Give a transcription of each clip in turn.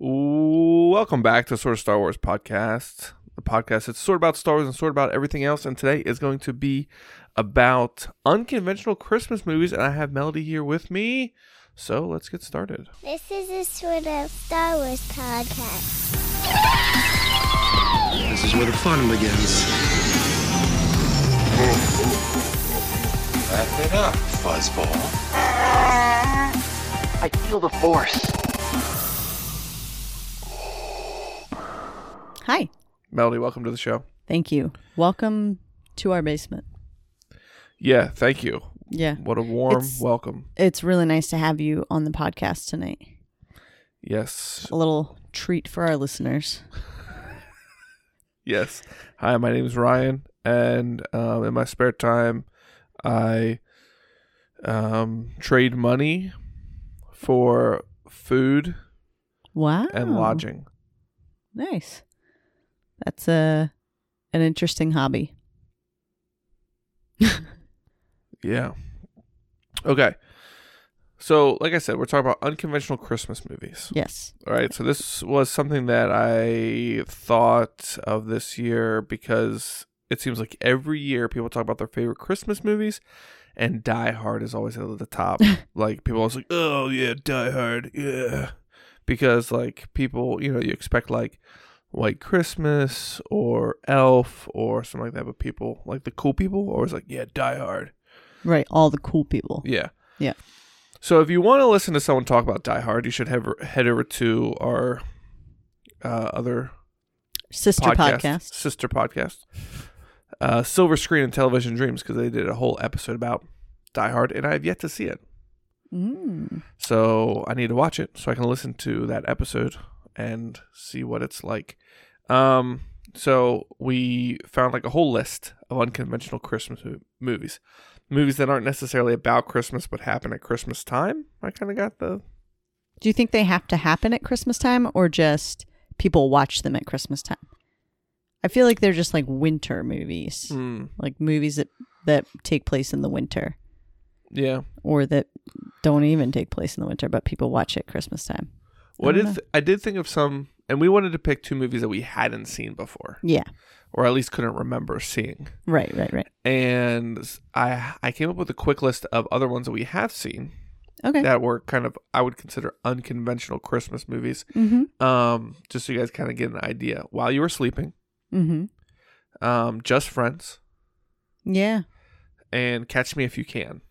Welcome back to Sort of Star Wars podcast. The podcast it's sort of about Star Wars and sort of about everything else. And today is going to be about unconventional Christmas movies. And I have Melody here with me. So let's get started. This is a sort of Star Wars podcast. This is where the fun begins. Wrap it up, fuzzball. I feel the force. Hi. Melody, welcome to the show. Thank you. Welcome to our basement. Yeah, thank you. Yeah. What a warm It's- welcome. It's really nice to have you on the podcast tonight. Yes. A little treat for our listeners. Yes. Hi, my name is Ryan, and um, in my spare time, I um, trade money for food Wow. and lodging. Nice. That's a an interesting hobby. Yeah. Okay. So, like I said, we're talking about unconventional Christmas movies. Yes. All right. So, this was something that I thought of this year because it seems like every year people talk about their favorite Christmas movies, and Die Hard is always at the top. like, people always like, oh, yeah, Die Hard. Yeah. Because, like, people, you know, you expect, like, White Christmas or Elf or something like that, but people, like the cool people, always like, yeah, Die Hard. Right. All the cool people. Yeah. Yeah. So if you want to listen to someone talk about Die Hard, you should have, head over to our uh, other Sister podcast, podcast. sister podcast, uh, Silver Screen and Television Dreams, because they did a whole episode about Die Hard, and I have yet to see it. Mm. So I need to watch it so I can listen to that episode and see what it's like. Um, so we found like a whole list of unconventional Christmas movies, movies that aren't necessarily about Christmas but happen at Christmas time. I kind of got the Do you think they have to happen at Christmas time or just people watch them at Christmas time? I feel like they're just like winter movies. mm, Like movies that that take place in the winter. yeah. or that don't even take place in the winter, but people watch at Christmas time. What don't if I did think of some, and we wanted to pick two movies that we hadn't seen before, Yeah, or at least couldn't remember seeing. right, right, right. And I I came up with a quick list of other ones that we have seen Okay. that were kind of I would consider unconventional Christmas movies. mm-hmm. Um, just so you guys kind of get an idea while you were sleeping. Mm-hmm. Um, Just Friends Yeah. and Catch Me If You Can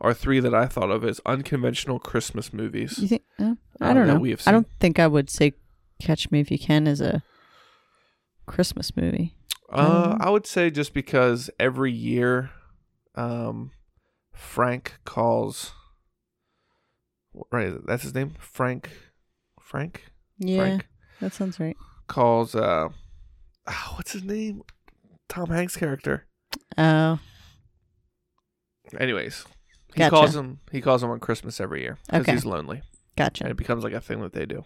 are three that I thought of as unconventional Christmas movies. You think? Uh, I Um, don't that know. we have I don't think I would say "Catch Me If You Can" as a Christmas movie. Uh, Um, I would say just because every year, um, Frank calls. Right, that's his name, Frank. Frank. Yeah, Frank that sounds right. calls. Uh, ah, what's his name? Tom Hanks' character. Oh, Anyways, he Gotcha. calls him. He calls him on Christmas every year because Okay. he's lonely, Gotcha. and it becomes like a thing that they do.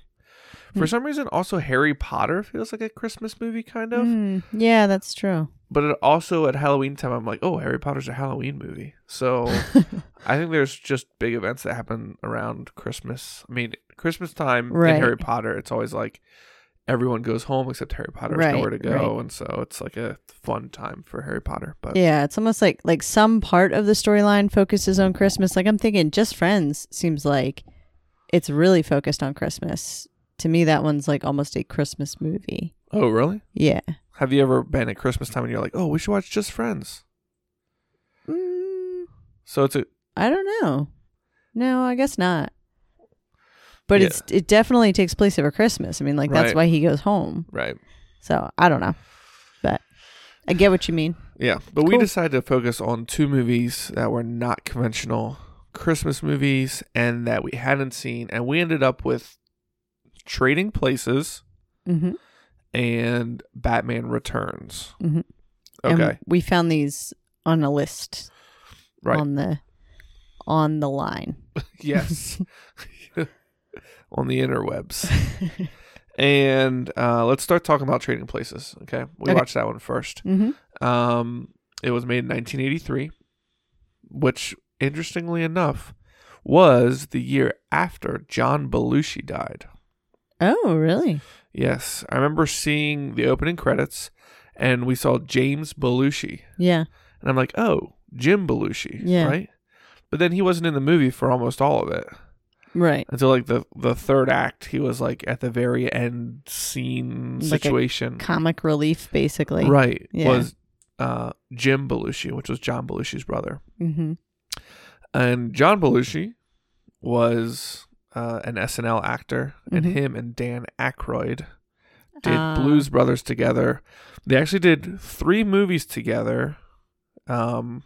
For Hmm. some reason, also Harry Potter feels like a Christmas movie, kind of. Mm, yeah, that's true. But it also at Halloween time, I'm like, oh, Harry Potter's a Halloween movie. So I think there's just big events that happen around Christmas. I mean, Christmas time Right. in Harry Potter, it's always like everyone goes home except Harry Potter has Right, nowhere to go, right. and so it's like a fun time for Harry Potter. But Yeah, it's almost like like some part of the storyline focuses on Christmas. Like I'm thinking, Just Friends seems like it's really focused on Christmas. To me, that one's like almost a Christmas movie. oh, really? Yeah. Have you ever been at Christmas time and you're like, oh, we should watch Just Friends? Mm, So it's a I don't know. No, I guess not. But Yeah. it's it definitely takes place over Christmas. I mean, like that's Right. why he goes home. right, So I don't know, but I get what you mean. yeah. But we decided to focus on two movies that were not conventional Christmas movies and that we hadn't seen, and we ended up with Trading Places. hmm and Batman Returns. Mhm. Okay, And we found these on a list right. on the on the line. yes, on the interwebs. and uh, let's start talking about Trading Places. Okay, we Okay. watched that one first. hmm Um, it was made in 1983, which, interestingly enough, was the year after John Belushi died. Oh, really? Yes, I remember seeing the opening credits, and we saw James Belushi, Yeah. and I'm like, oh, Jim Belushi, Yeah. right? But then he wasn't in the movie for almost all of it Right. until like the the third act. He was like at the very end scene Like situation, Comic relief, basically. right? Yeah. Was uh, Jim Belushi, which was John Belushi's brother, Mm-hmm. and John Belushi was uh, an SNL actor, and Mhm. him and Dan Aykroyd did Ah. Blues Brothers together. They actually did three movies together, um,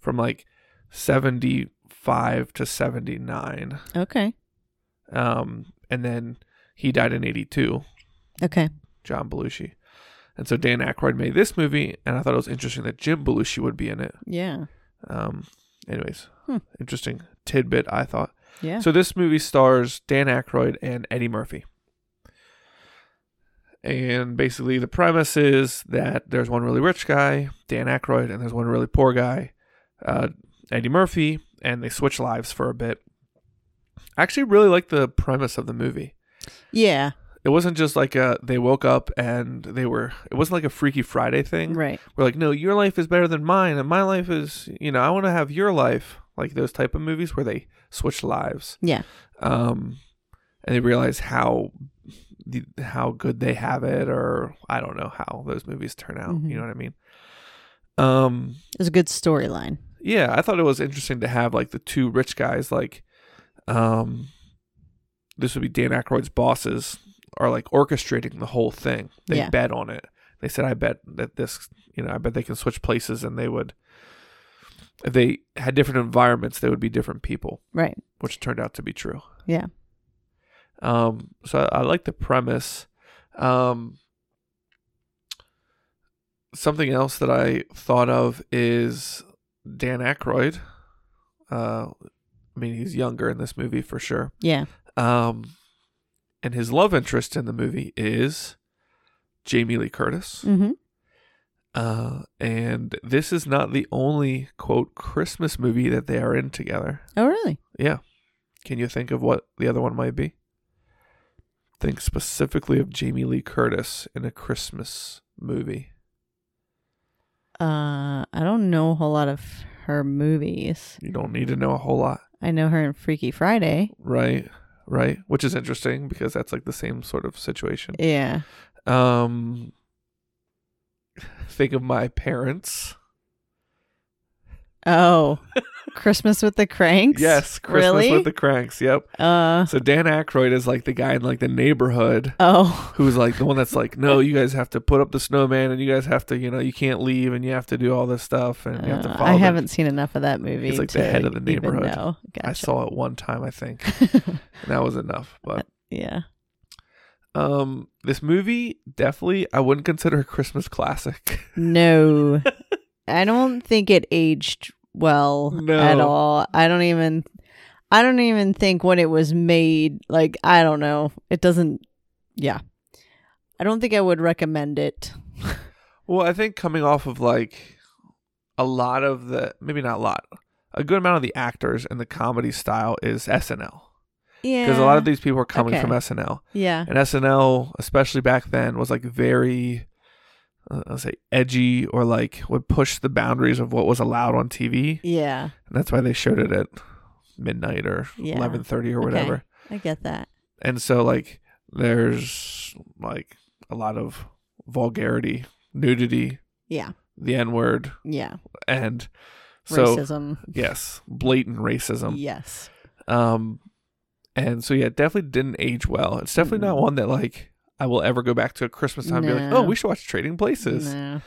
from like seventy five to seventy nine, Okay. um, and then he died in eighty two. Okay. John Belushi. And so Dan Aykroyd made this movie, and I thought it was interesting that Jim Belushi would be in it. Yeah. Um, anyways, Hmm. interesting tidbit, I thought. Yeah. So this movie stars Dan Aykroyd and Eddie Murphy. And basically, the premise is that there's one really rich guy, Dan Aykroyd, and there's one really poor guy, uh, Eddie Murphy, and they switch lives for a bit. I actually really like the premise of the movie. yeah. It wasn't just like a they woke up and they were. It wasn't like a Freaky Friday thing. Right. We're like, no, your life is better than mine, and my life is, you know, I want to have your life. Like those type of movies where they switch lives Yeah. um, and they realize how the, how good they have it, or I don't know how those movies turn out. Mhm. You know what I mean? Um, It was a good storyline. Yeah, I thought it was interesting to have like the two rich guys, like, um, this would be Dan Aykroyd's bosses, are like orchestrating the whole thing. They Yeah. bet on it. They said, "I bet that this, you know, I bet they can switch places, and they would." If they had different environments, they would be different people Right. which turned out to be true. Yeah. Um, so I, I like the premise. Um, something else that I thought of is Dan Aykroyd. Uh, I mean, he's younger in this movie for sure. Yeah. Um, and his love interest in the movie is Jamie Lee Curtis. Mm-hmm. Uh, and this is not the only quote Christmas movie that they are in together. Oh, really? Yeah. Can you think of what the other one might be? Think specifically of Jamie Lee Curtis in a Christmas movie. Uh, I don't know a whole lot of her movies. You don't need to know a whole lot, I know her in Freaky Friday. right? Right? Which is interesting because that's like the same sort of situation. Yeah. Um think of my parents. Oh, Christmas with the Cranks. Yes, Christmas really? with the Cranks. Yep. uh. So Dan Aykroyd is like the guy in like the neighborhood Oh. who's like the one that's like, no, you guys have to put up the snowman and you guys have to, you know, you can't leave and you have to do all this stuff and you have to Uh, follow. I haven't seen enough of that movie. He's like the head of the neighborhood. know. I saw it one time, I think, and that was enough. But yeah. um, this movie definitely I wouldn't consider a Christmas classic. No, I don't think it aged well No. at all. I don't even. I don't even think when it was made. Like I don't know. It doesn't. Yeah. I don't think I would recommend it. well, I think coming off of like a lot of the maybe not a lot, a good amount of the actors and the comedy style is SNL Yeah. because a lot of these people are coming Okay. from SNL. Yeah. And SNL, especially back then, was like very, I'll say, edgy or like would push the boundaries of what was allowed on TV, Yeah. and that's why they showed it at midnight or Yeah. eleven thirty or Okay. whatever. I get that. And so like there's like a lot of vulgarity, nudity, Yeah. the N word, Yeah. and so Racism. yes, blatant racism. Yes. Um, and so yeah, it definitely didn't age well. It's definitely not Mm. one that like I will ever go back to a Christmas time and be like, oh, we should watch Trading Places. No.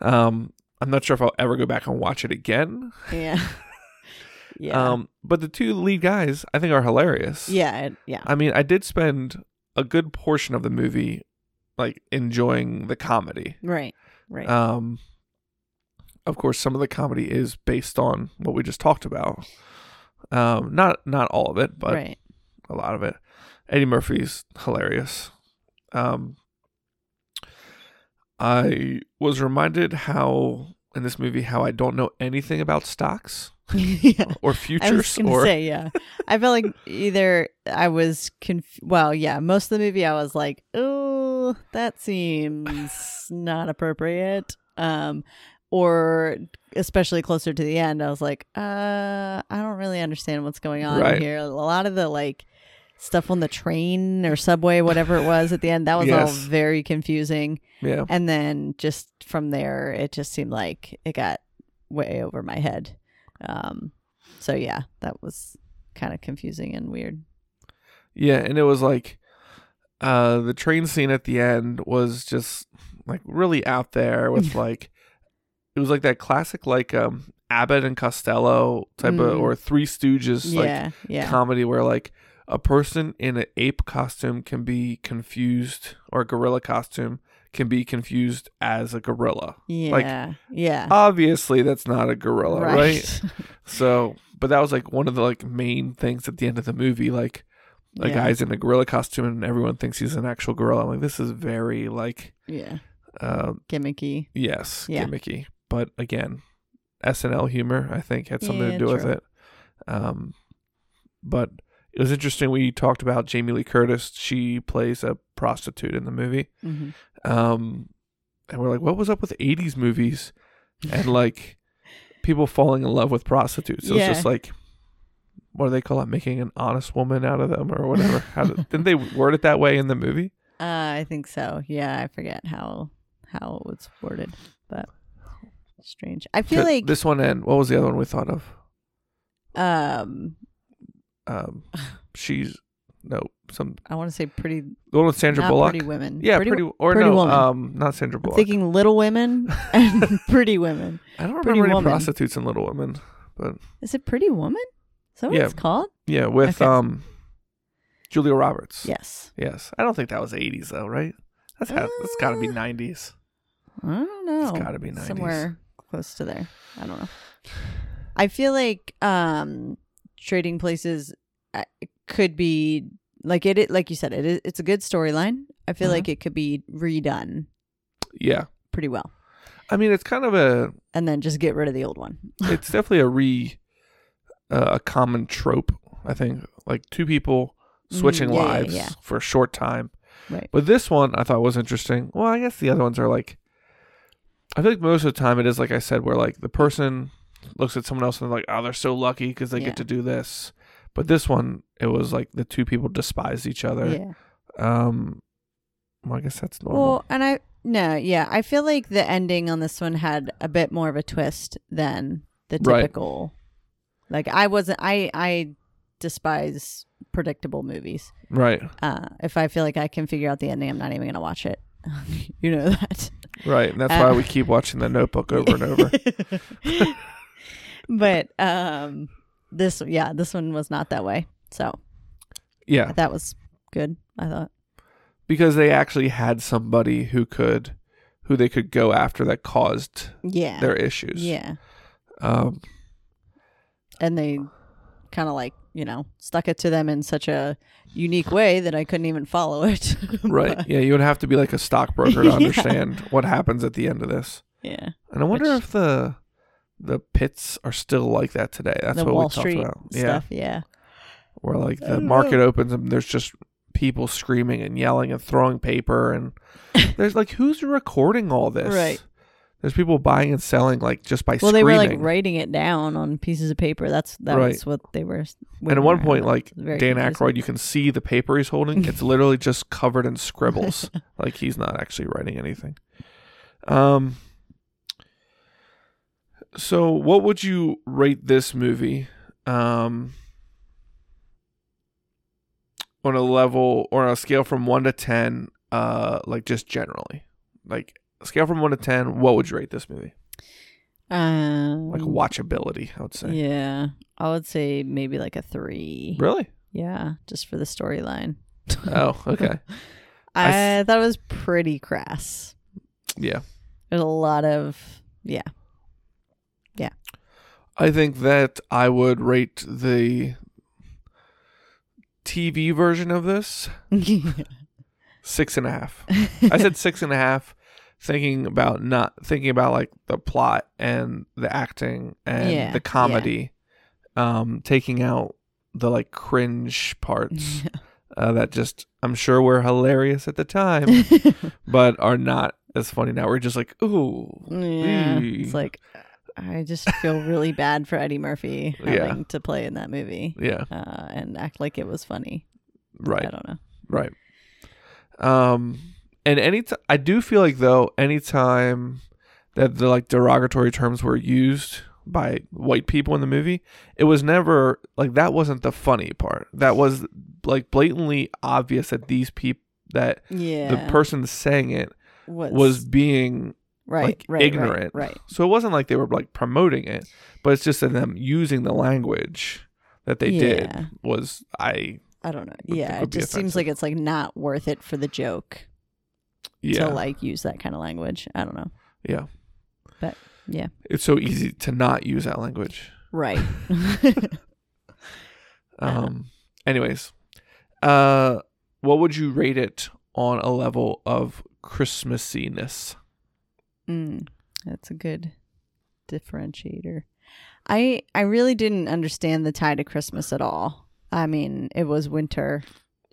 Um, I'm not sure if I'll ever go back and watch it again. Yeah. yeah. Um, but the two lead guys I think are hilarious. yeah. Yeah. I mean, I did spend a good portion of the movie like enjoying the comedy. Right. Right. Um, of course, some of the comedy is based on what we just talked about. Um, not not all of it, but right. a lot of it. Eddie Murphy's hilarious. Um, I was reminded how in this movie how I don't know anything about stocks. yeah. or I was futures gonna or say yeah. I felt like either I was conf- well, yeah. Most of the movie, I was like, "Oh, that seems not appropriate." Um, or especially closer to the end, I was like, "Uh, I don't really understand what's going on Right. here." A lot of the like stuff on the train or subway, whatever it was at the end, that was all very confusing. yeah. And then just from there, it just seemed like it got way over my head. Um, so yeah, that was kind of confusing and weird. Yeah, and it was like uh the train scene at the end was just like really out there with like it was like that classic like um Abbott and Costello type of Mm. or Three Stooges like yeah, yeah, comedy where like a person in an ape costume can be confused or a gorilla costume can be confused as a gorilla. yeah, like, yeah. Obviously that's not a gorilla, right? right. So, but that was like one of the like main things at the end of the movie. Like, a Yeah. guy's in a gorilla costume and everyone thinks he's an actual gorilla. I'm like, this is very like, yeah, uh, gimmicky. yes, Yeah. gimmicky. But again, SNL humor I think had something Yeah, to do with it. Um, but it was interesting. We talked about Jamie Lee Curtis. She plays a prostitute in the movie. hmm Um, and we're like, what was up with '80s movies and like people falling in love with prostitutes? It was Yeah. just like, what do they call it? Making an honest woman out of them or whatever. How did, didn't they word it that way in the movie? Uh, I think so. Yeah, I forget how how it was worded, but strange. I feel like this one and what was the other one we thought of? um, Um, she's no some I want to say pretty the one with Sandra not Bullock. pretty women. Yeah, pretty, pretty, or Pretty no, Woman. um, not Sandra I'm Bullock. thinking Little Women and Pretty Women. I don't Pretty remember any Woman. prostitutes in Little Women, but Is it Pretty Woman? Is that what Yeah. it's called? yeah, with Okay. um, Julia Roberts. Yes. Yes, I don't think that was '80s though, right? That's ha- that's got to be Uh, '90s. I don't know. It's gotta be 90s. Somewhere close to there. I don't know. I feel like um Trading Places uh, could be like it, it like you said it is it's a good storyline. I feel Mhm. like it could be redone Yeah, pretty well I mean it's kind of a and then just get rid of the old one. it's definitely a re uh, a common trope. I think like two people switching Mm, yeah, yeah, lives yeah. for a short time. Right. But this one I thought was interesting. Well, I guess the other ones are like I feel like most of the time it is like I said where like the person looks at someone else and they're like, "Oh, they're so lucky because they Yeah. get to do this." But this one it was like the two people despise each other. Yeah. Um well, I guess that's normal. Well, and I no, yeah, I feel like the ending on this one had a bit more of a twist than the Right. typical. Like I wasn't I I despise predictable movies. right. Uh if I feel like I can figure out the ending, I'm not even going to watch it. you know that. Right. And that's Uh, why we keep watching the notebook over and over. but um this yeah, this one was not that way. So, Yeah. that was good, I thought. because they actually had somebody who could who they could go after that caused Yeah. their issues. yeah. Um and they kind of like you know stuck it to them in such a unique way that I couldn't even follow it. right. Yeah, you would have to be like a stockbroker to Yeah. understand what happens at the end of this. yeah. And I wonder Which- if the the pits are still like that today. That's the what Wall we talked about. Yeah. stuff. Yeah. Where like the market know. opens and there's just people screaming and yelling and throwing paper and there's like who's recording all this? Right. There's people buying and selling like just by Well, screaming. they were like writing it down on pieces of paper. That's that Right. was what they were. And at one point, like It was very Dan confusing. Aykroyd, you can see the paper he's holding. It's literally just covered in scribbles. like he's not actually writing anything. Um. So, what would you rate this movie? Um. On a level or on a scale from one to ten, uh, like just generally, like scale from one to ten, what would you rate this movie? Um, Like watchability, I would say. Yeah, I would say maybe like a three. Really? Yeah, just for the storyline. Oh, okay. I, I thought it was pretty crass. Yeah. There's a lot of yeah. I think that I would rate the TV version of this six and a half. I said six and a half, thinking about not thinking about like the plot and the acting and Yeah, the comedy. um, taking out the like cringe parts uh, that just I'm sure were hilarious at the time, but are not as funny now. We're just like, ooh, yeah. ee." It's like I just feel really bad for Eddie Murphy Yeah. having to play in that movie yeah, uh, and act like it was funny. Right. I don't know. right. Um, and any t- I do feel like though, anytime that the like derogatory terms were used by white people in the movie, it was never like that wasn't the funny part. That was like blatantly obvious that these people that Yeah. the person saying it was, was being right, like right, ignorant. Right. right. So it wasn't like they were like promoting it, but it's just that them using the language that they Yeah. did was I I don't know. Yeah, it just seems like it's like not worth it for the joke yeah to like use that kind of language. I don't know. yeah. But, yeah. it's so easy to not use that language. Right. Um. Anyways, uh, what would you rate it on a level of Christmassiness? Mm, that's a good differentiator. I I really didn't understand the tie to Christmas at all. I mean, it was winter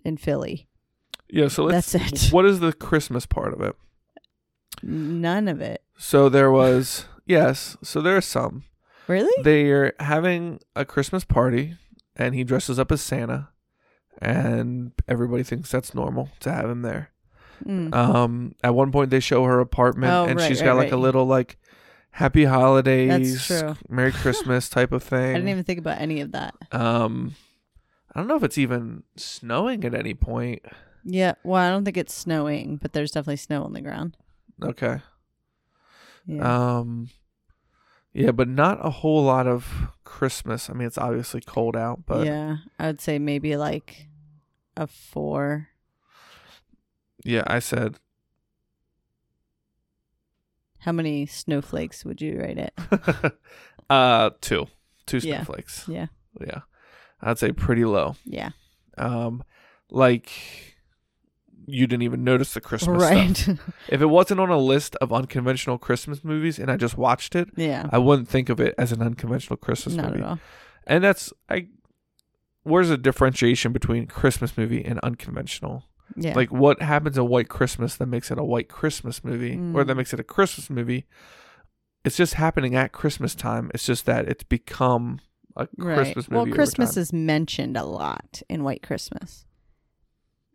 in Philly. Yeah. So let's. That's it. What is the Christmas part of it? None of it. So there was yes. So there are some. Really? They're having a Christmas party, and he dresses up as Santa, and everybody thinks that's normal to have him there. Mm. Um, at one point they show her apartment, Oh, and right, she's right, got like a little like Happy Holidays. Merry Christmas type of thing. I didn't even think about any of that. Um, I don't know if it's even snowing at any point. Yeah. Well, I don't think it's snowing, but there's definitely snow on the ground. Okay. Yeah. Um, yeah, but not a whole lot of Christmas. I mean, it's obviously cold out, but yeah. I would say maybe like a four. Yeah, I said How many snowflakes would you rate it? uh two, two Yeah. snowflakes. Yeah. Yeah, I'd say pretty low. Yeah. Um, like you didn't even notice the Christmas stuff. right. If it wasn't on a list of unconventional Christmas movies and I just watched it, yeah. I wouldn't think of it as an unconventional Christmas Not movie. at all. And that's I. Where's the differentiation between Christmas movie and unconventional? Yeah. Like, what happens in White Christmas that makes it a White Christmas movie, or that Mm. makes it a Christmas movie? It's just happening at Christmas time. It's just that it's become a right. Christmas movie. well, Christmas is mentioned a lot in White Christmas.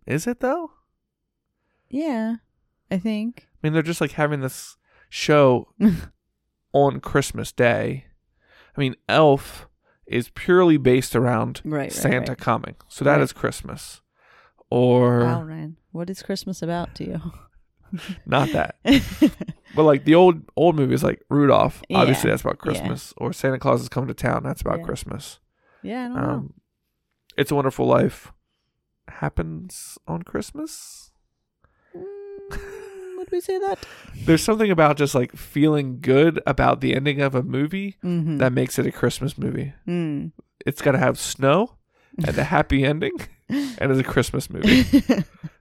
is it though? Yeah. I think. I mean, they're just like having this show on Christmas Day. I mean, Elf is purely based around Right. right, Santa right. coming, so that is Right. Christmas. Or Wow, Ryan. What is Christmas about to you? not that, but like the old old movies, like Rudolph. Obviously, that's about Yeah. Christmas. Or Santa Claus is coming to town. That's about Yeah. Christmas. yeah, I don't know. Um, it's a Wonderful Life happens on Christmas. Mm, would we say that? There's something about just like feeling good about the ending of a movie Mm-hmm. that makes it a Christmas movie. mm. It's got to have snow and a happy ending, and it's a Christmas movie.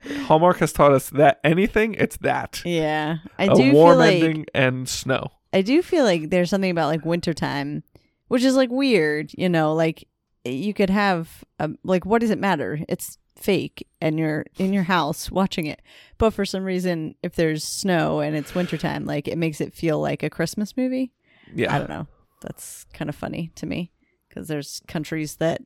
Hallmark has taught us that anything, it's that. yeah. I a do warm feel like ending and snow. I do feel like there's something about like wintertime, which is like weird, you know, like you could have um, like what does it matter? It's fake and you're in your house watching it. But for some reason if there's snow and it's wintertime, like it makes it feel like a Christmas movie. Yeah. I don't know. That's kind of funny to me because there's countries that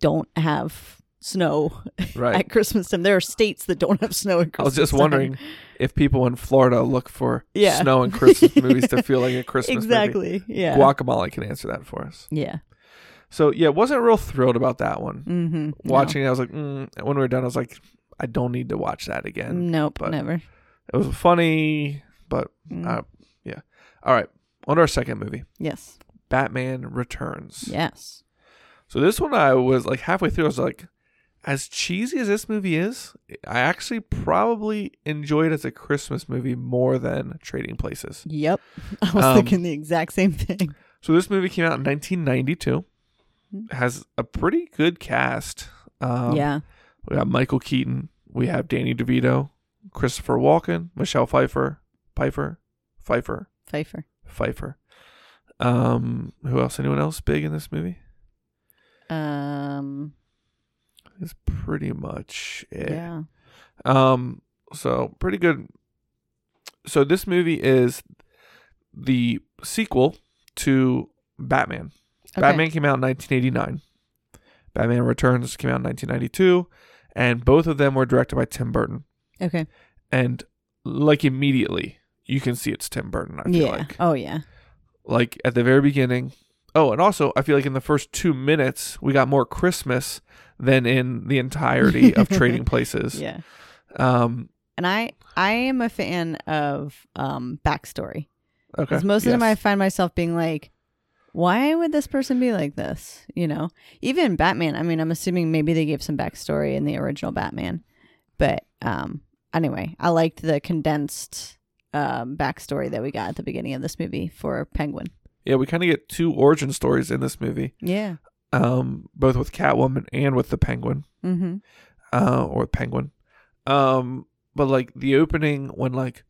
don't have snow Right. at Christmas time. There are states that don't have snow at I was just time. wondering if people in Florida look for Yeah. snow and Christmas movies to feel like a Christmas movie. Exactly. Yeah. Guacamole can answer that for us. yeah. So yeah, wasn't real thrilled about that one. Mm-hmm. Watching it, I was like, mm. when we were done, I was like, I don't need to watch that again. Nope, but- never. It was funny, but Mm. uh, yeah. All right, on to our second movie, yes. Batman Returns. Yes. So this one, I was like halfway through, I was like, as cheesy as this movie is, I actually probably enjoyed it as a Christmas movie more than Trading Places. Yep. I was Um, thinking the exact same thing. So this movie came out in 1992. Mhm. Has a pretty good cast. Um, yeah. We got Michael Keaton. We have Danny DeVito, Christopher Walken, Michelle Pfeiffer, Pfeiffer, Pfeiffer, Pfeiffer. Pfeiffer. Um, who else? Anyone else big in this movie? Um. Is pretty much it. Yeah. Um, so pretty good. So this movie is the sequel to Batman. Okay. Batman came out in 1989. Batman Returns came out in 1992, and both of them were directed by Tim Burton. Okay. And like immediately, you can see it's Tim Burton. I feel Yeah. like, Oh yeah. like at the very beginning. Oh, and also I feel like in the first two minutes we got more Christmas than in the entirety of Trading Places. Yeah. Um. And I I am a fan of um backstory. Okay. Because most of the time I find myself being like, why would this person be like this? You know, even Batman. I mean, I'm assuming maybe they gave some backstory in the original Batman, but um, anyway, I liked the condensed um backstory that we got at the beginning of this movie for Penguin. Yeah, we kind of get two origin stories in this movie, Yeah. um, both with Catwoman and with the Penguin, Mm-hmm. uh, or Penguin. Um, but like the opening when like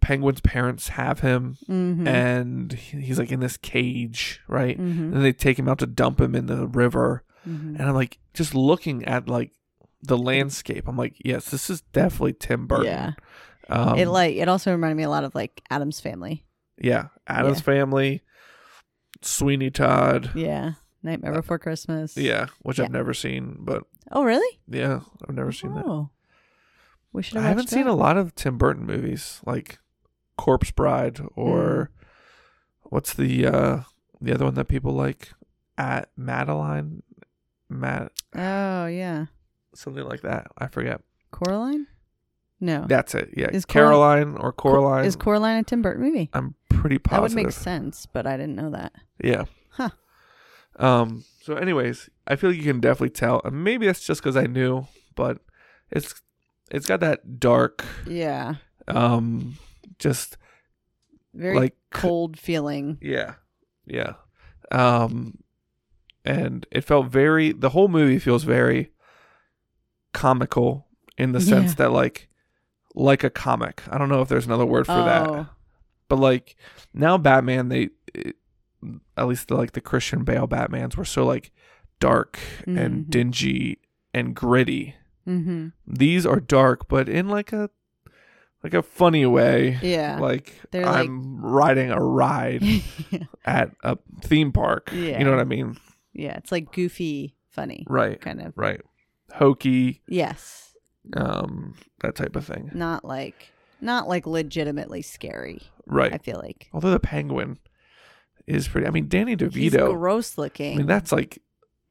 Penguin's parents have him Mm-hmm. and he's like in this cage, right? mm-hmm. And they take him out to dump him in the river, mm-hmm. and I'm like just looking at like the landscape. I'm like, yes, this is definitely Tim Burton. Yeah. Um, it like it also reminded me a lot of like Addams Family. yeah, Addams Yeah. Family, Sweeney Todd. Yeah. Nightmare Before Christmas. Uh, Yeah, which Yeah. I've never seen, but Oh really? yeah, I've never seen that. Oh. We should I have. haven't seen a lot of Tim Burton movies like Corpse Bride or Mm. what's the uh the other one that people like at Madeline Matt Oh yeah. something like that. I forget. Coraline? No. That's it. Yeah. Is Cor- Caroline or Coraline. Is Coraline a Tim Burton movie? I'm pretty That would make sense, but I didn't know that. Yeah. Huh. Um so anyways, I feel like you can definitely tell. And maybe that's just cuz I knew, but it's it's got that dark Yeah. um just Very like cold feeling. Yeah. Yeah. Um and it felt very the whole movie feels very comical in the sense Yeah. that like like a comic. I don't know if there's another word for that. But like now Batman they it- at least the, like the Christian Bale Batmans were so like dark and Mhm. dingy and gritty. Mm-hmm. These are dark but in like a like a funny way. Yeah. Like They're like- I'm riding a ride at a theme park. Yeah. You know what I mean? yeah. It's like goofy, funny, Right. kind of. Right. Hokey, Yes. um, that type of thing. Not like not like legitimately scary. Right. I feel like Although the penguin is pretty I mean Danny he's DeVito. gross looking. I mean that's like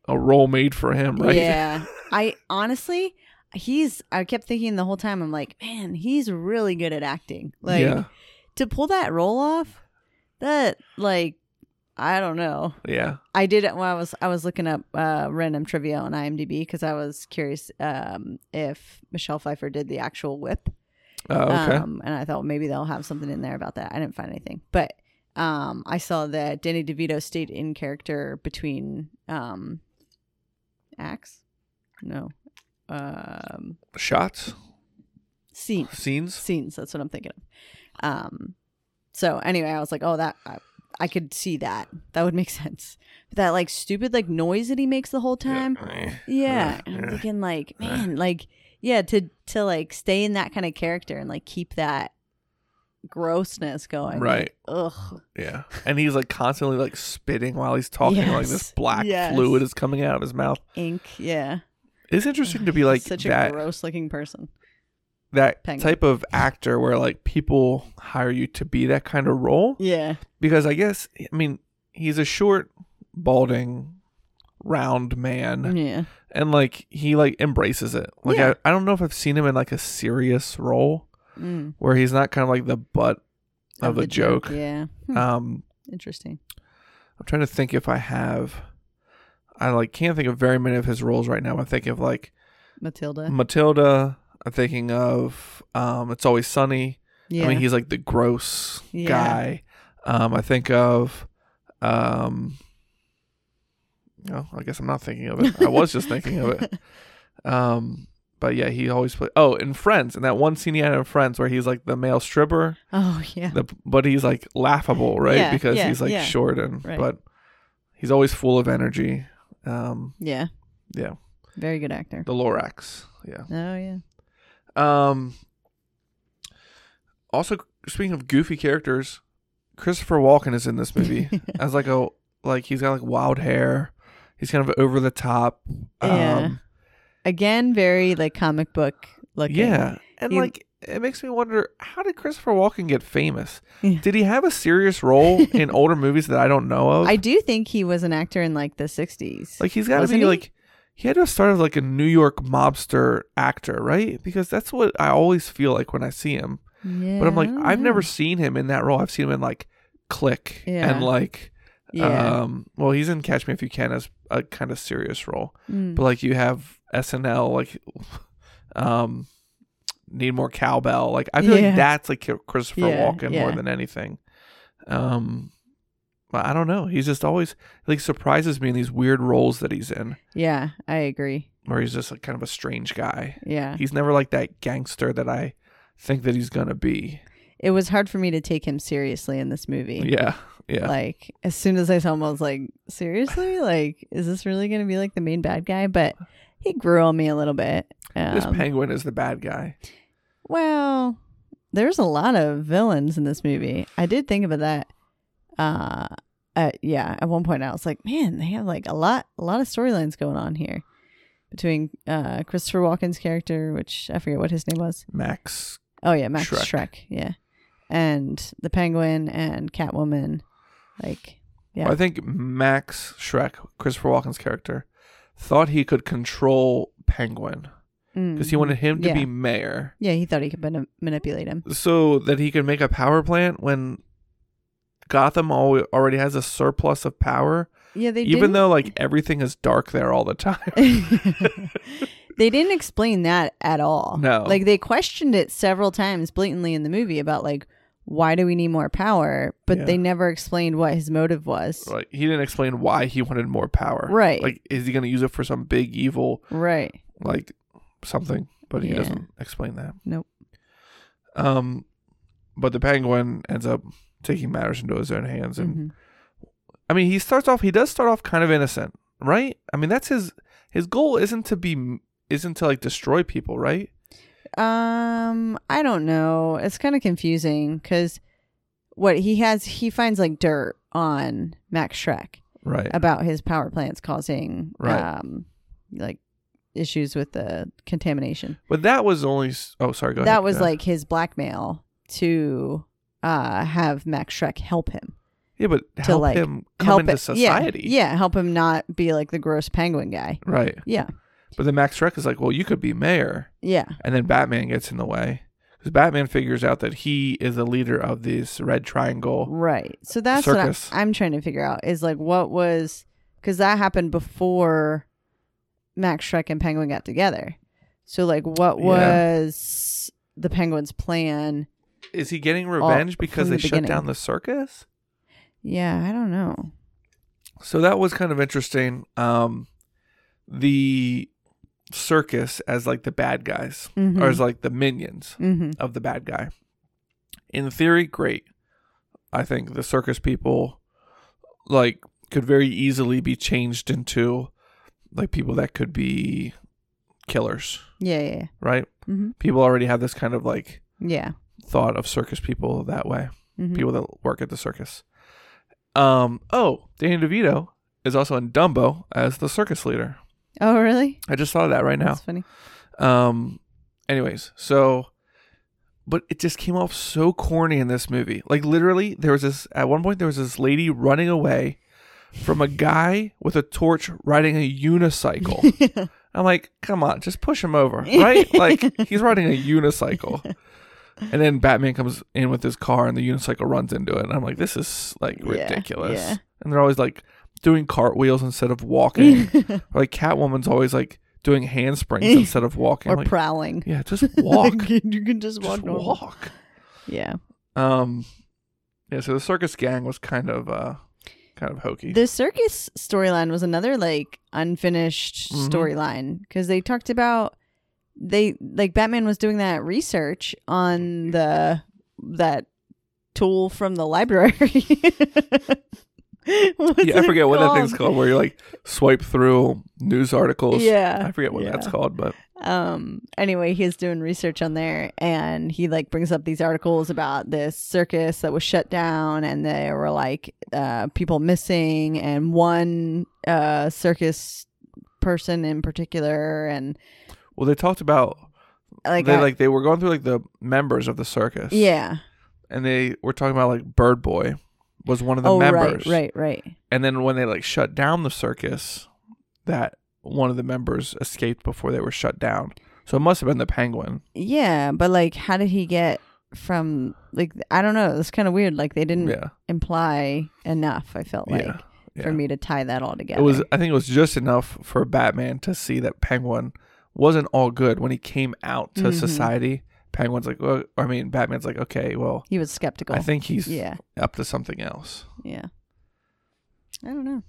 a role made for him, right? Yeah. I honestly, he's. I kept thinking the whole time. I'm like, man, he's really good at acting. Like yeah. to pull that role off. That like, I don't know. Yeah. I did it when I was I was looking up uh, random trivia on IMDb because I was curious um, if Michelle Pfeiffer did the actual whip. Oh, okay. Um, and I thought maybe they'll have something in there about that. I didn't find anything, but um, I saw that Danny DeVito stayed in character between um, acts. No, um, Shots, Scenes. scenes. scenes. That's what I'm thinking of. Um, so anyway, I was like, oh, that I, I could see that. That would make sense. That like stupid like noise that he makes the whole time. Yeah, and I'm thinking like, man, like yeah, to to like stay in that kind of character and like keep that grossness going. Right. Like, ugh. Yeah. And he's like constantly like spitting while he's talking. Like this black Yes. fluid is coming out of his mouth. Ink. Yeah. It's interesting to be like such that. a gross looking person. that Penguin. type of actor where like people hire you to be that kind of role Yeah. because I guess I mean he's a short, balding, round man, Yeah. and like he like embraces it. Like Yeah. I, I don't know if I've seen him in like a serious role Mm. where he's not kind of like the butt of, the, joke. Yeah. Hmm. Um, Interesting. I'm trying to think if I have. I like can't think of very many of his roles right now. I'm thinking of like Matilda. Matilda. I'm thinking of um, It's Always Sunny. yeah. I mean, he's like the gross Yeah. guy. Um, I think of, um, oh, I guess I'm not thinking of it. I was just thinking of it. Um, but yeah, he always played. Oh, in Friends, in that one scene he had in Friends where he's like the male stripper, oh yeah. the, but he's like laughable, right? Yeah, because yeah, he's like yeah. short and, Right. but he's always full of energy. Um, Yeah. yeah, Very good actor. the Lorax. Yeah. Oh yeah. Um. Also, speaking of goofy characters, Christopher Walken is in this movie as like a like he's got like wild hair. He's kind of over the top. Yeah. Um, Again, very like comic book looking. yeah, and He- like it makes me wonder how did Christopher Walken get famous? Yeah. Did he have a serious role in older movies that I don't know of? I do think he was an actor in like the '60s. Like he's got to be he? like he had to start as like a New York mobster actor, right? Because that's what I always feel like when I see him. yeah, But I'm like I've never seen him in that role. I've seen him in like Click Yeah. and like Yeah. um well he's in Catch Me If You Can as a kind of serious role. Mm. But like you have SNL like um Need More Cowbell. Like I feel Yeah. like that's like Christopher Yeah, Walken more than anything. Um but I don't know. He's just always like surprises me in these weird roles that he's in yeah, I agree. where he's just like kind of a strange guy. Yeah, He's never like that gangster that I think that he's gonna be. it was hard for me to take him seriously in this movie. Yeah, yeah, Like as soon as I saw him, I was like, seriously, like, is this really gonna be like the main bad guy? But he grew on me a little bit. this Um, penguin is the bad guy. Well, there's a lot of villains in this movie. I did think about that. Uh, uh, yeah. At one point, I was like, man, they have like a lot, a lot of storylines going on here between uh Christopher Walken's character, which I forget what his name was. Max. Oh yeah, Max Shreck. Shreck. Yeah, and the Penguin and Catwoman. Like, yeah, Well, I think Max Shreck, Christopher Walken's character, thought he could control Penguin because he wanted him to Mm, Yeah. be mayor Yeah, he thought he could mani- manipulate him. so that he could make a power plant when Gotham al- already has a surplus of power, Yeah, they even didn't- though like everything is dark there all the time. they didn't explain that at all. No. Like they questioned it several times blatantly in the movie about like why do we need more power? But Yeah. they never explained what his motive was. like he didn't explain why he wanted more power. Right. Like is he going to use it for some big evil Right. like something? But he Yeah. doesn't explain that. Nope. Um, but the penguin ends up taking matters into his own hands, and Mhm. I mean, he starts off. He does start off kind of innocent, right? I mean, that's his his goal isn't to be isn't to like destroy people, right? Um, I don't know. It's kind of confusing because what he has, he finds like dirt on Max Shreck Right. about his power plants causing Right. um like issues with the contamination. But that was only. Oh, sorry. Go ahead. that was Yeah. like his blackmail to uh have Max Shreck help him. yeah, but to, help like, him come help into it, society, Yeah, yeah, help him not be like the gross penguin guy. right? Yeah. But then Max Shreck is like, well, you could be mayor, Yeah. and then Batman gets in the way because Batman figures out that he is the leader of this Red Triangle. Right. So that's Circus. what I, I'm trying to figure out is like what was because that happened before Max Shreck and Penguin got together. So like what Yeah. was the Penguin's plan? Is he getting revenge because they the shut beginning. down the circus? Yeah, I don't know. So that was kind of interesting. Um, the circus as like the bad guys, Mhm. or as like the minions Mm-hmm. of the bad guy. In theory, great. I think the circus people, like, could very easily be changed into like people that could be killers, Yeah, yeah, yeah. right? Mm-hmm. People already have this kind of like Yeah. thought of circus people that way. Mhm. people that work at the circus. Um. Oh, Danny DeVito is also in Dumbo as the circus leader. Oh, really? I just thought of that right now. That's funny. Um. Anyways, so, but it just came off so corny in this movie. Like literally, there was this at one point there was this lady running away from a guy with a torch riding a unicycle. I'm like, come on, just push him over, right? like he's riding a unicycle. And then Batman comes in with his car and the unicycle runs into it. And I'm like, this is like Yeah, ridiculous. yeah. And they're always like doing cartwheels instead of walking. like Catwoman's always like doing handsprings instead of walking. or like, prowling. yeah, just walk. you can just walk just normal. walk. Yeah. Um yeah, so the circus gang was kind of uh kind of hokey. The circus storyline was another like unfinished Mhm. storyline because they talked about they like Batman was doing that research on the that tool from the library. Yeah, I forget what that thing's called. Where you like swipe through news articles. Yeah, I forget what that's called, but um anyway he's doing research on there and he like brings up these articles about this circus that was shut down and there were like uh people missing and one uh circus person in particular and well, they talked about like they I- like they were going through like the members of the circus. yeah and they were talking about like Bird Boy was one of the oh members. right right right And then when they like shut down the circus, that one of the members escaped before they were shut down. So it must have been the penguin. yeah but like how did he get from like i don't know it's kind of weird like they didn't Yeah. imply enough i felt like yeah. yeah. for me to tie that all together It was I think it was just enough for Batman to see that Penguin wasn't all good when he came out to Mhm. society. Penguin's like, well, I mean, Batman's like, okay, well, he was skeptical I think he's yeah up to something else. yeah i don't know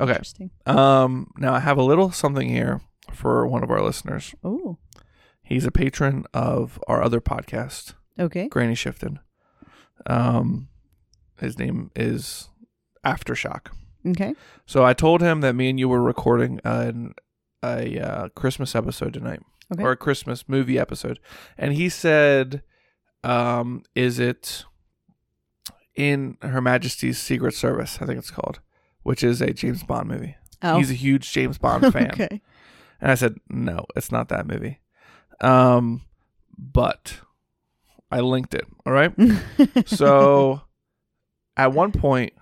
Okay. Interesting. Um, now I have a little something here for one of our listeners. Oh, He's a patron of our other podcast, okay. Granny Shifted. Um, his name is Aftershock. Okay. So I told him that me and you were recording an, a uh, Christmas episode tonight, Okay. or a Christmas movie episode, and he said, um, "Is it in Her Majesty's Secret Service? I think it's called, which is a James Bond movie. Oh. He's a huge James Bond fan." okay. And I said, no, it's not that movie. Um, but I linked it. All right. so at one point,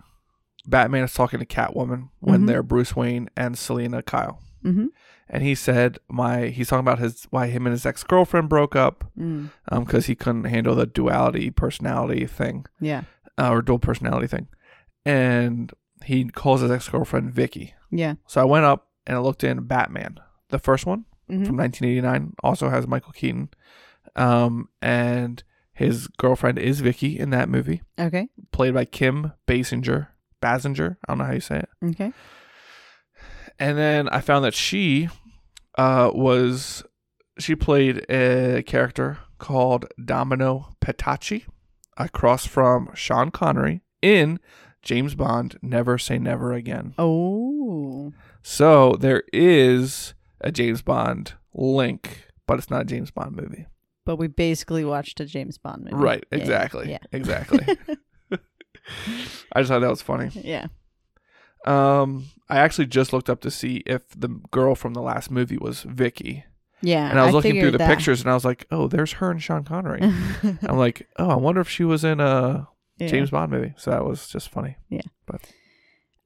Batman is talking to Catwoman when Mhm. they're Bruce Wayne and Selina Kyle. mm-hmm. And he said, my, he's talking about his, why him and his ex girlfriend broke up, Mm. um, he couldn't handle the duality personality thing, Yeah. uh, or dual personality thing. And he calls his ex girlfriend Vicky. Yeah. So I went up and I looked in Batman, the first one Mhm. from 1989 also has Michael Keaton. Um, and his girlfriend is Vicky in that movie, Okay. played by Kim Basinger. Basinger, I don't know how you say it. Okay. And then I found that she uh, was she played a character called Domino Petacci, across from Sean Connery in James Bond Never Say Never Again. Oh. So there is a James Bond link, but it's not a James Bond movie. But we basically watched a James Bond movie. Right, exactly. Yeah. Exactly. I just thought that was funny. Yeah. Um I actually just looked up to see if the girl from the last movie was Vicky. Yeah. And I was looking through the that. pictures and I was like, "Oh, there's her and Sean Connery." I'm like, "Oh, I wonder if she was in a Yeah. James Bond movie." So that was just funny. Yeah, but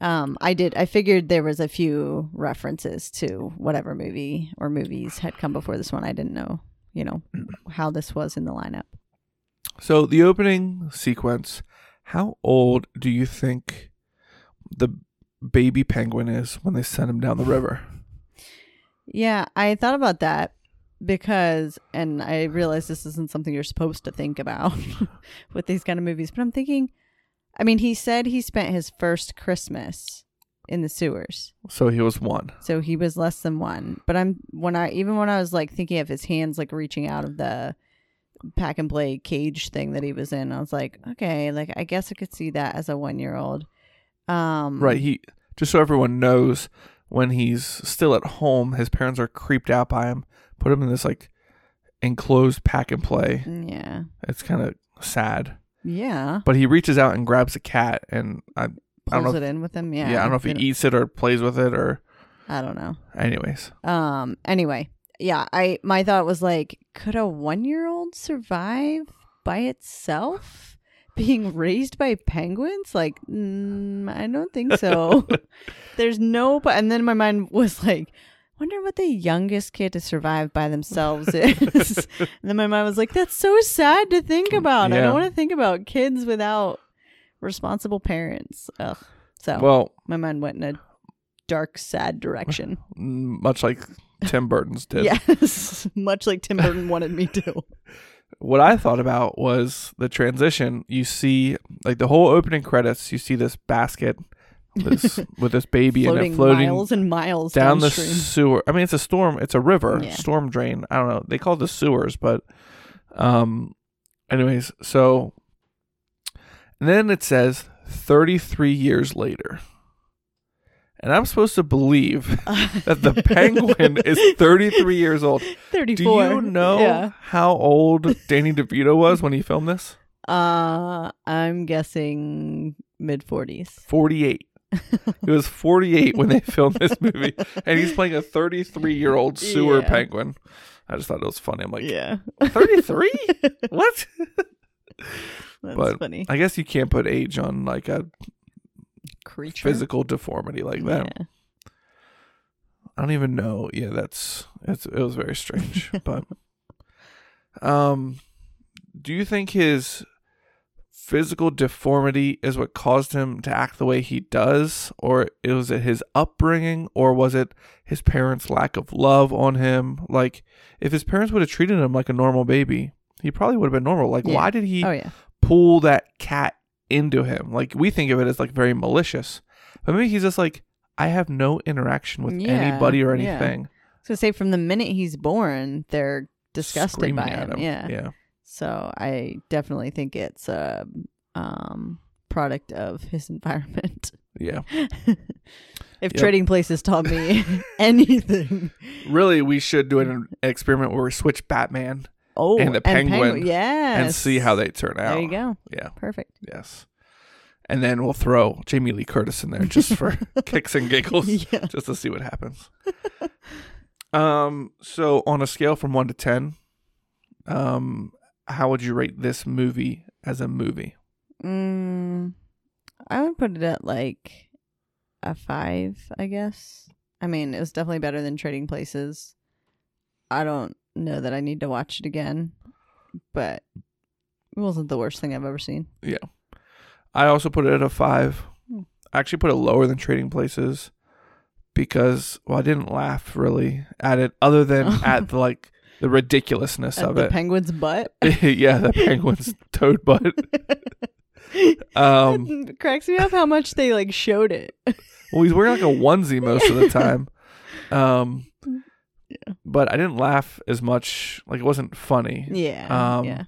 um, I did. I figured there was a few references to whatever movie or movies had come before this one. I didn't know, you know, how this was in the lineup. So the opening sequence, how old do you think the baby penguin is when they send him down the river? Yeah, I thought about that because, and I realize this isn't something you're supposed to think about with these kind of movies, but I'm thinking, I mean, he said he spent his first Christmas in the sewers. So he was one. So he was less than one. But I'm, when I, even when I was like thinking of his hands like reaching out of the pack and play cage thing that he was in, I was like, okay, like I guess I could see that as a one year old. Um, Right. He just so everyone knows when he's still at home, his parents are creeped out by him, put him in this like enclosed pack and play. Yeah. It's kind of sad. Yeah. But he reaches out and grabs a cat, and I, I don't Pulls know. it in with him. yeah, Yeah. I don't know if he eats it or plays with it or. I don't know. Anyways, Um. Anyway, yeah. I my thought was like, could a one year old survive by itself, being raised by penguins? Like, mm, I don't think so. There's no. But and then my mind was like. Wonder what the youngest kid to survive by themselves is. and then my mind was like, "That's so sad to think about. I don't want to think about kids without responsible parents." Ugh. So well, my mind went in a dark, sad direction. much like Tim Burton's did. Yes, much like Tim Burton wanted me to. What I thought about was the transition. You see, like the whole opening credits, you see this basket this, with this baby in floating it floating miles and miles down the sewer. I mean, it's a storm. It's a river, Yeah. storm drain. I don't know. They call it the sewers, but um, anyways. So and then it says 33 years later. And I'm supposed to believe that the penguin is 33 years old. 34. Do you know Yeah. how old Danny DeVito was when he filmed this? Uh, I'm guessing mid 40s. 48. he was 48 when they filmed this movie, and he's playing a 33 year old sewer Yeah. penguin. I just thought it was funny. I'm like, Yeah. 33? what? That's But funny. I guess you can't put age on like a Creature. physical deformity like that. Yeah. I don't even know. Yeah, that's it's it was very strange. but um do you think his physical deformity is what caused him to act the way he does or was it his upbringing or was it his parents' lack of love on him? Like if his parents would have treated him like a normal baby, he probably would have been normal. Like Yeah. why did he Oh, yeah. pull that cat into him. Like we think of it as like very malicious, but maybe he's just like, I have no interaction with Yeah, anybody or yeah. anything. So say from the minute he's born, they're disgusted Screaming by at him. Yeah. yeah, So I definitely think it's a um, product of his environment. yeah. if Yep. Trading Places taught me anything, Really, we should do an experiment where we switch Batman oh, And the penguin, yes. and see how they turn out. There you go. Yeah, Perfect. yes. And then we'll throw Jamie Lee Curtis in there just for kicks and giggles, Yeah. just to see what happens. um. So on a scale from one to ten, um, how would you rate this movie as a movie? Mm, I would put it at like a five, I guess. I mean, it was definitely better than Trading Places. I don't know that I need to watch it again, but it wasn't the worst thing I've ever seen. Yeah. I also put it at a five. I actually put it lower than Trading Places because, well, I didn't laugh really at it, other than at the like the ridiculousness At of the it. penguin's butt. yeah, the penguin's toad butt. Um, it cracks me up how much they like showed it. well, he's wearing like a onesie most of the time. Um, Yeah. but I didn't laugh as much. Like it wasn't funny. Yeah. Um, yeah.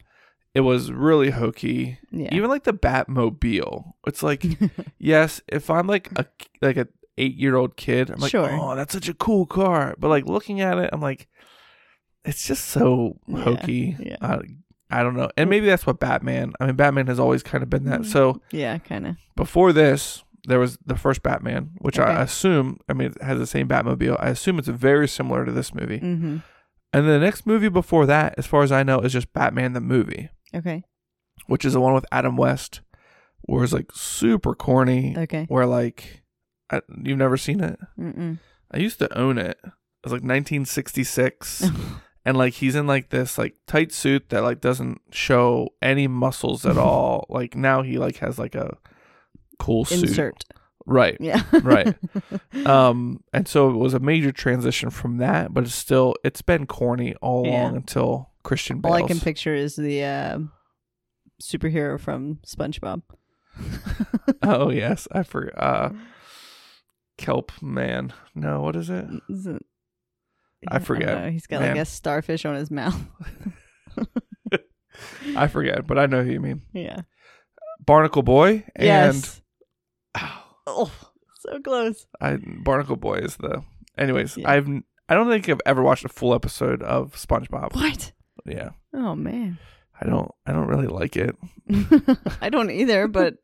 It was really hokey. Yeah. Even like the Batmobile. It's like yes, if I'm like a like a eight year old kid, I'm like, Sure. oh, that's such a cool car. But like looking at it, I'm like, it's just so hokey. yeah. I, I don't know. And maybe that's what Batman. I mean, Batman has always kind of been that. Mm. So yeah, kind of. before this, there was the first Batman, which I assume. I mean, it has the same Batmobile. I assume it's very similar to this movie. Mm-hmm. And the next movie before that, as far as I know, is just Batman the movie, Okay. which is the one with Adam West, where it's like super corny. Okay. where like I, you've never seen it. Mm-mm. I used to own it. It was like 1966, and like he's in like this like tight suit that like doesn't show any muscles at all. Like now he like has like a cool suit, Insert. right? Yeah. Right. Um, and so it was a major transition from that, but it's still it's been corny all Yeah. along until Christian Bale. All I can picture is the uh, superhero from SpongeBob. oh yes, I forgot. Uh, Kelp man. No, what is it? Isn't- I don't forget. know. He's got Man. like a starfish on his mouth. I forget, but I know who you mean. yeah. Barnacle Boy and yes. Oh, so close. I Barnacle Boy is the. Anyways, Yeah. I've I don't think I've ever watched a full episode of SpongeBob. What? Yeah, Oh man. I don't I don't really like it. I don't either, but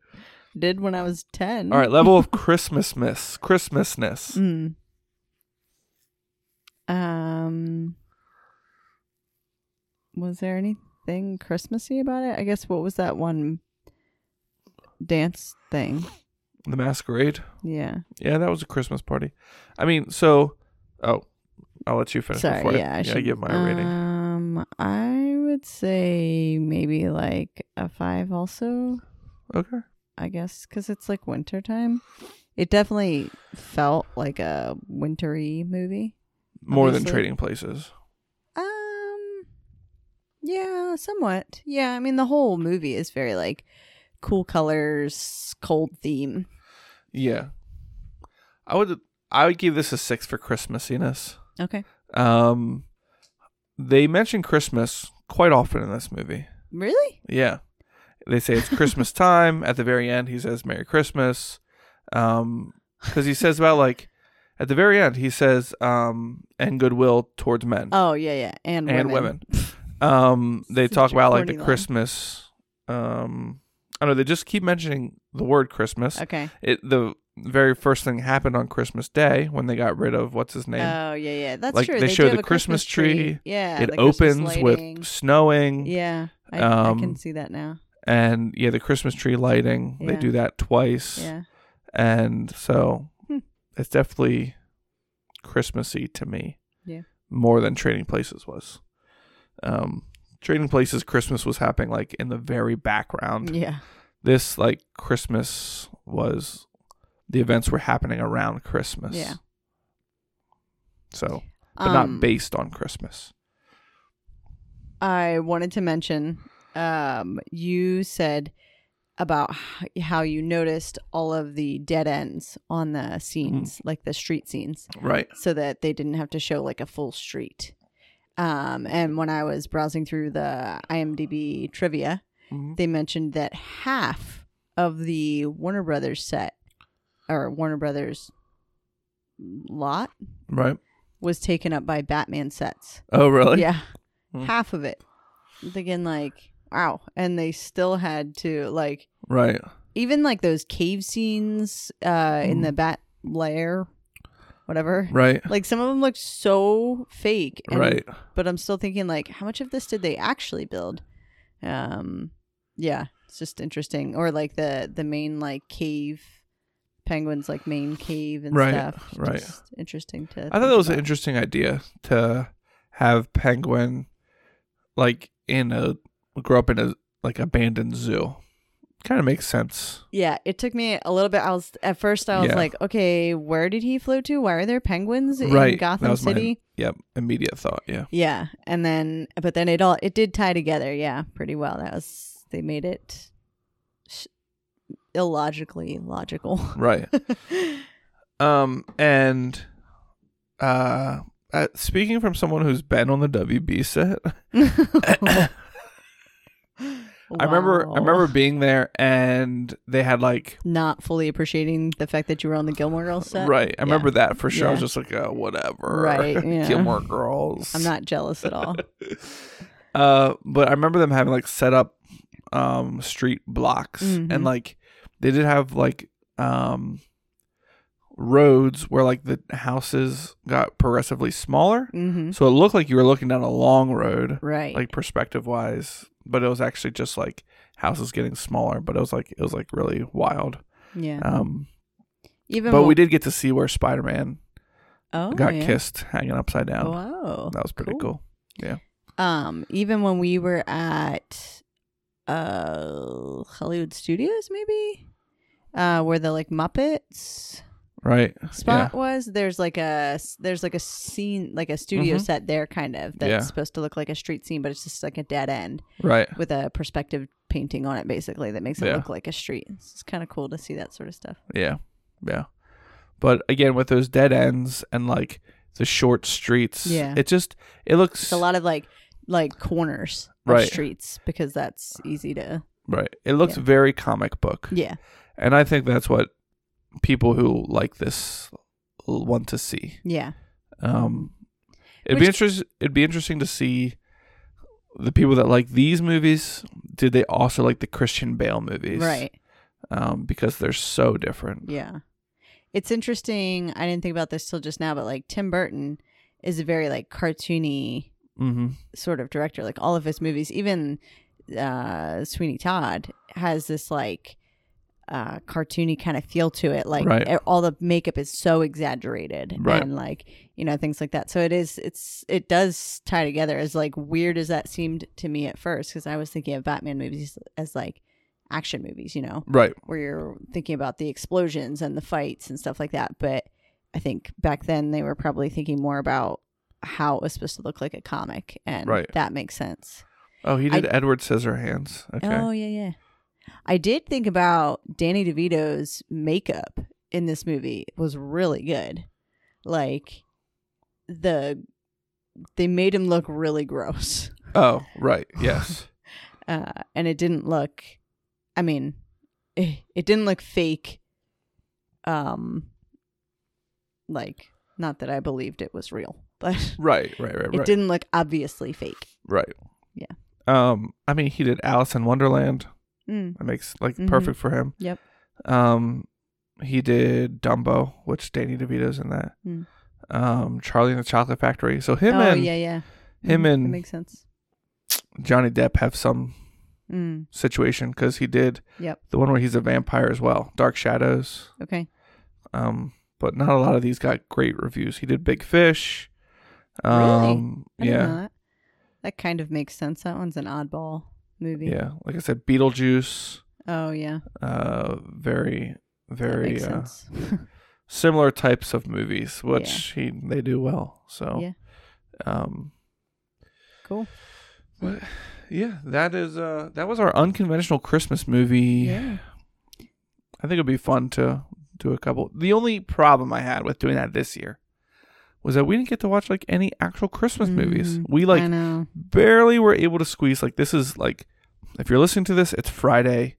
did when I was ten. All right, level of Christmasness, Christmasness. Mm. Um. Was there anything Christmassy about it? I guess what was that one dance thing? The Masquerade. Yeah. Yeah, that was a Christmas party. I mean, so oh, I'll let you finish Sorry. before yeah. I I, should I give my rating. Um, I would say maybe like a five. Also, Okay. I guess because it's like winter time. It definitely felt like a wintry movie. More than Trading Places. Um, yeah, somewhat. Yeah, I mean the whole movie is very like cool colors, cold theme. Yeah. I would I would give this a six for Christmassiness. Okay, Um, they mention Christmas quite often in this movie. really? Yeah, they say it's Christmas time. At the very end, he says Merry Christmas, Um, because he says about like at the very end he says um, and goodwill towards men Oh yeah, yeah, and and women. women. Um, they Such talk about like the line. Christmas. Um, I don't know. They just keep mentioning the word Christmas. Okay. It the very first thing happened on Christmas Day when they got rid of what's his name. Oh yeah, yeah. That's Like, true. they do show the a Christmas, Christmas tree. Yeah. it opens with snowing. Yeah, I, I Um, can see that now. and yeah, the Christmas tree lighting. They do that twice, Yeah. and so Hmm. it's definitely Christmassy to me. Yeah. more than Trading Places was. Um, Trading Places Christmas was happening like in the very background. Yeah. This like Christmas was the events were happening around Christmas. Yeah. So, but Um, not based on Christmas. I wanted to mention um, you said about how you noticed all of the dead ends on the scenes, like the street scenes, Right. so that they didn't have to show like a full street. Um, and when I was browsing through the IMDb trivia, Mhm. they mentioned that half of the Warner Brothers set or Warner Brothers lot Right. was taken up by Batman sets. Oh, really? Yeah. Hmm. Half of it. I'm thinking like, wow. And they still had to like Right. even like those cave scenes uh in Hmm. the bat lair, whatever. Right. Like some of them look so fake. and- Right. But I'm still thinking like how much of this did they actually build? Um yeah, it's just interesting. Or like the the main like cave penguins like main cave and Right, stuff. right. Just interesting to I thought that was an interesting idea to have Penguin like in a grow up in a like abandoned zoo. Kind of makes sense. Yeah, it took me a little bit. I was at first I was Yeah. like, okay, where did he float to? Why are there penguins in Right, that Gotham was my- City? Yep. Immediate thought. Yeah. Yeah, and then but then it all it did tie together. Yeah, pretty well. That was they made it sh- illogically logical. Right. Um. And uh, uh, speaking from someone who's been on the WB set, I remember I remember being there and they had like not fully appreciating the fact that you were on the Gilmore Girls set. right. I remember that for sure. I was just like, oh, whatever. Right, yeah. Gilmore Girls. I'm not jealous at all. Uh, but I remember them having like set up um street blocks Mhm. and like they did have like um roads where like the houses got progressively smaller. hmm So it looked like you were looking down a long road, Right. like perspective wise, but it was actually just like houses getting smaller, but it was like it was like really wild. yeah. Um Even but when- we did get to see where Spider-Man oh, got yeah. kissed hanging upside down. Wow. That was pretty cool. Yeah. Um even when we were at uh hollywood studios maybe uh where the like muppets Right. spot was there's like a there's like a scene like a studio Mhm. set there kind of that's Yeah. supposed to look like a street scene but it's just like a dead end Right. with a perspective painting on it basically that makes it Yeah. look like a street it's kind of cool to see that sort of stuff Yeah. Yeah. But again, with those dead ends and like the short streets, Yeah. it just it looks it's a lot of like like corners of Right. streets because that's easy to right. It looks Yeah. very comic book, yeah and I think that's what people who like this want to see. yeah Um, it'd be interesting. It'd be interesting to see the people that like these movies. Did they also like the Christian Bale movies? right Um, because they're so different. Yeah. It's interesting. I didn't think about this till just now, but like Tim Burton is a very like cartoony Mm-hmm. sort of director. Like all of his movies, even uh Sweeney Todd has this like uh cartoony kind of feel to it. Like Right. all the makeup is so exaggerated Right. and like, you know, things like that. So it is it's it does tie together as like weird as that seemed to me at first because I was thinking of Batman movies as like action movies, you know Right. where you're thinking about the explosions and the fights and stuff like that. But I think back then they were probably thinking more about how it was supposed to look like a comic, and Right. that makes sense. Oh, he I- did Edward Scissorhands. Okay. Oh yeah, yeah. I did think about Danny DeVito's makeup in this movie was really good. Like the they made him look really gross. Oh, right. Yes. Uh, and it didn't look I mean, it, it didn't look fake. Um, like not that I believed it was real, but Right, right, right, it right. didn't look obviously fake. Right. Yeah. Um, I mean, he did Alice in Wonderland. Mm. That makes like Mhm. perfect for him. Yep. Um, he did Dumbo, which Danny DeVito's in that. Mm. Um, Charlie and the Chocolate Factory. So him oh and yeah, yeah. him Mhm, and- that makes sense. Johnny Depp have some Mm. situation because he did Yep. the one where he's a vampire as well, Dark Shadows. Okay. Um, but not a lot of these got great reviews. He did Big Fish. Really? Um, know yeah, that. That kind of makes sense. That one's an oddball movie. yeah. Like I said, Beetlejuice. Oh yeah. Uh, very, very uh, similar types of movies, which he they do well. So, Yeah. um, cool. but, yeah, that is uh that was our unconventional Christmas movie. Yeah. I think it'd be fun to do a couple. The only problem I had with doing that this year was that we didn't get to watch like any actual Christmas movies. Mm, We like barely were able to squeeze like this is like if you're listening to this, it's Friday.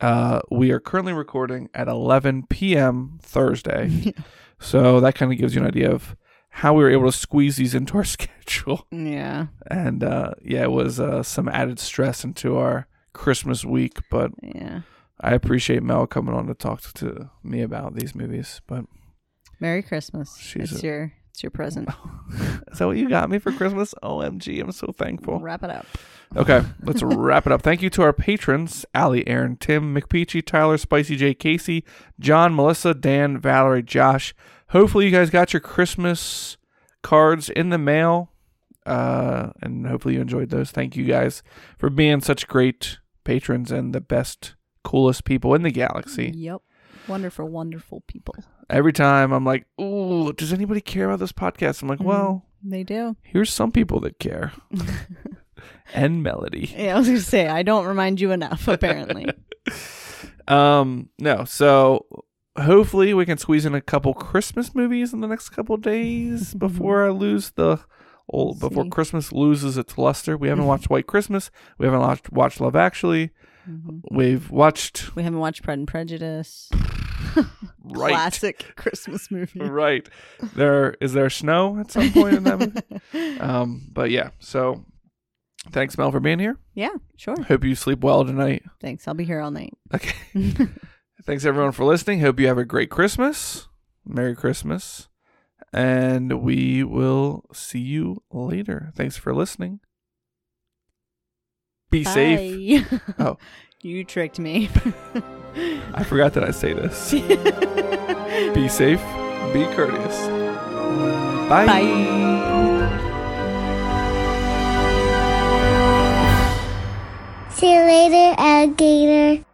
Uh we are currently recording at 11 p.m. Thursday. so that kind of gives you an idea of how we were able to squeeze these into our schedule. yeah. And uh yeah, it was uh some added stress into our Christmas week, but Yeah. I appreciate Mel coming on to talk to me about these movies. But Merry Christmas. She's it's a- your it's your present. is that what you got me for Christmas? OMG, I'm so thankful. Wrap it up. Okay, let's wrap it up. Thank you to our patrons Allie, Aaron, Tim, McPeachy, Tyler, Spicy J, Casey, John, Melissa, Dan, Valerie, Josh. Hopefully, you guys got your Christmas cards in the mail. Uh, and hopefully, you enjoyed those. Thank you guys for being such great patrons and the best, coolest people in the galaxy. Yep. Wonderful, wonderful people. Every time I'm like, ooh, does anybody care about this podcast? I'm like, Mhm. well, They do. here's some people that care. and Melody. Yeah, I was gonna say I don't remind you enough. Apparently. Um, no. So hopefully we can squeeze in a couple Christmas movies in the next couple days before I lose the old before See. Christmas loses its luster. We haven't watched White Christmas. We haven't watched, watched Love Actually. Mhm. We've watched We haven't watched Pride and Prejudice. right. Classic Christmas movie. Right. There is there snow at some point in that movie. Um, but yeah, so thanks Mel for being here. yeah, sure. Hope you sleep well tonight. Thanks. I'll be here all night. Okay. Thanks everyone for listening. Hope you have a great Christmas. Merry Christmas. And we will see you later. Thanks for listening. Be safe. Oh. you tricked me. I forgot that I say this. Be safe. Be courteous. Bye. Bye. See you later, alligator.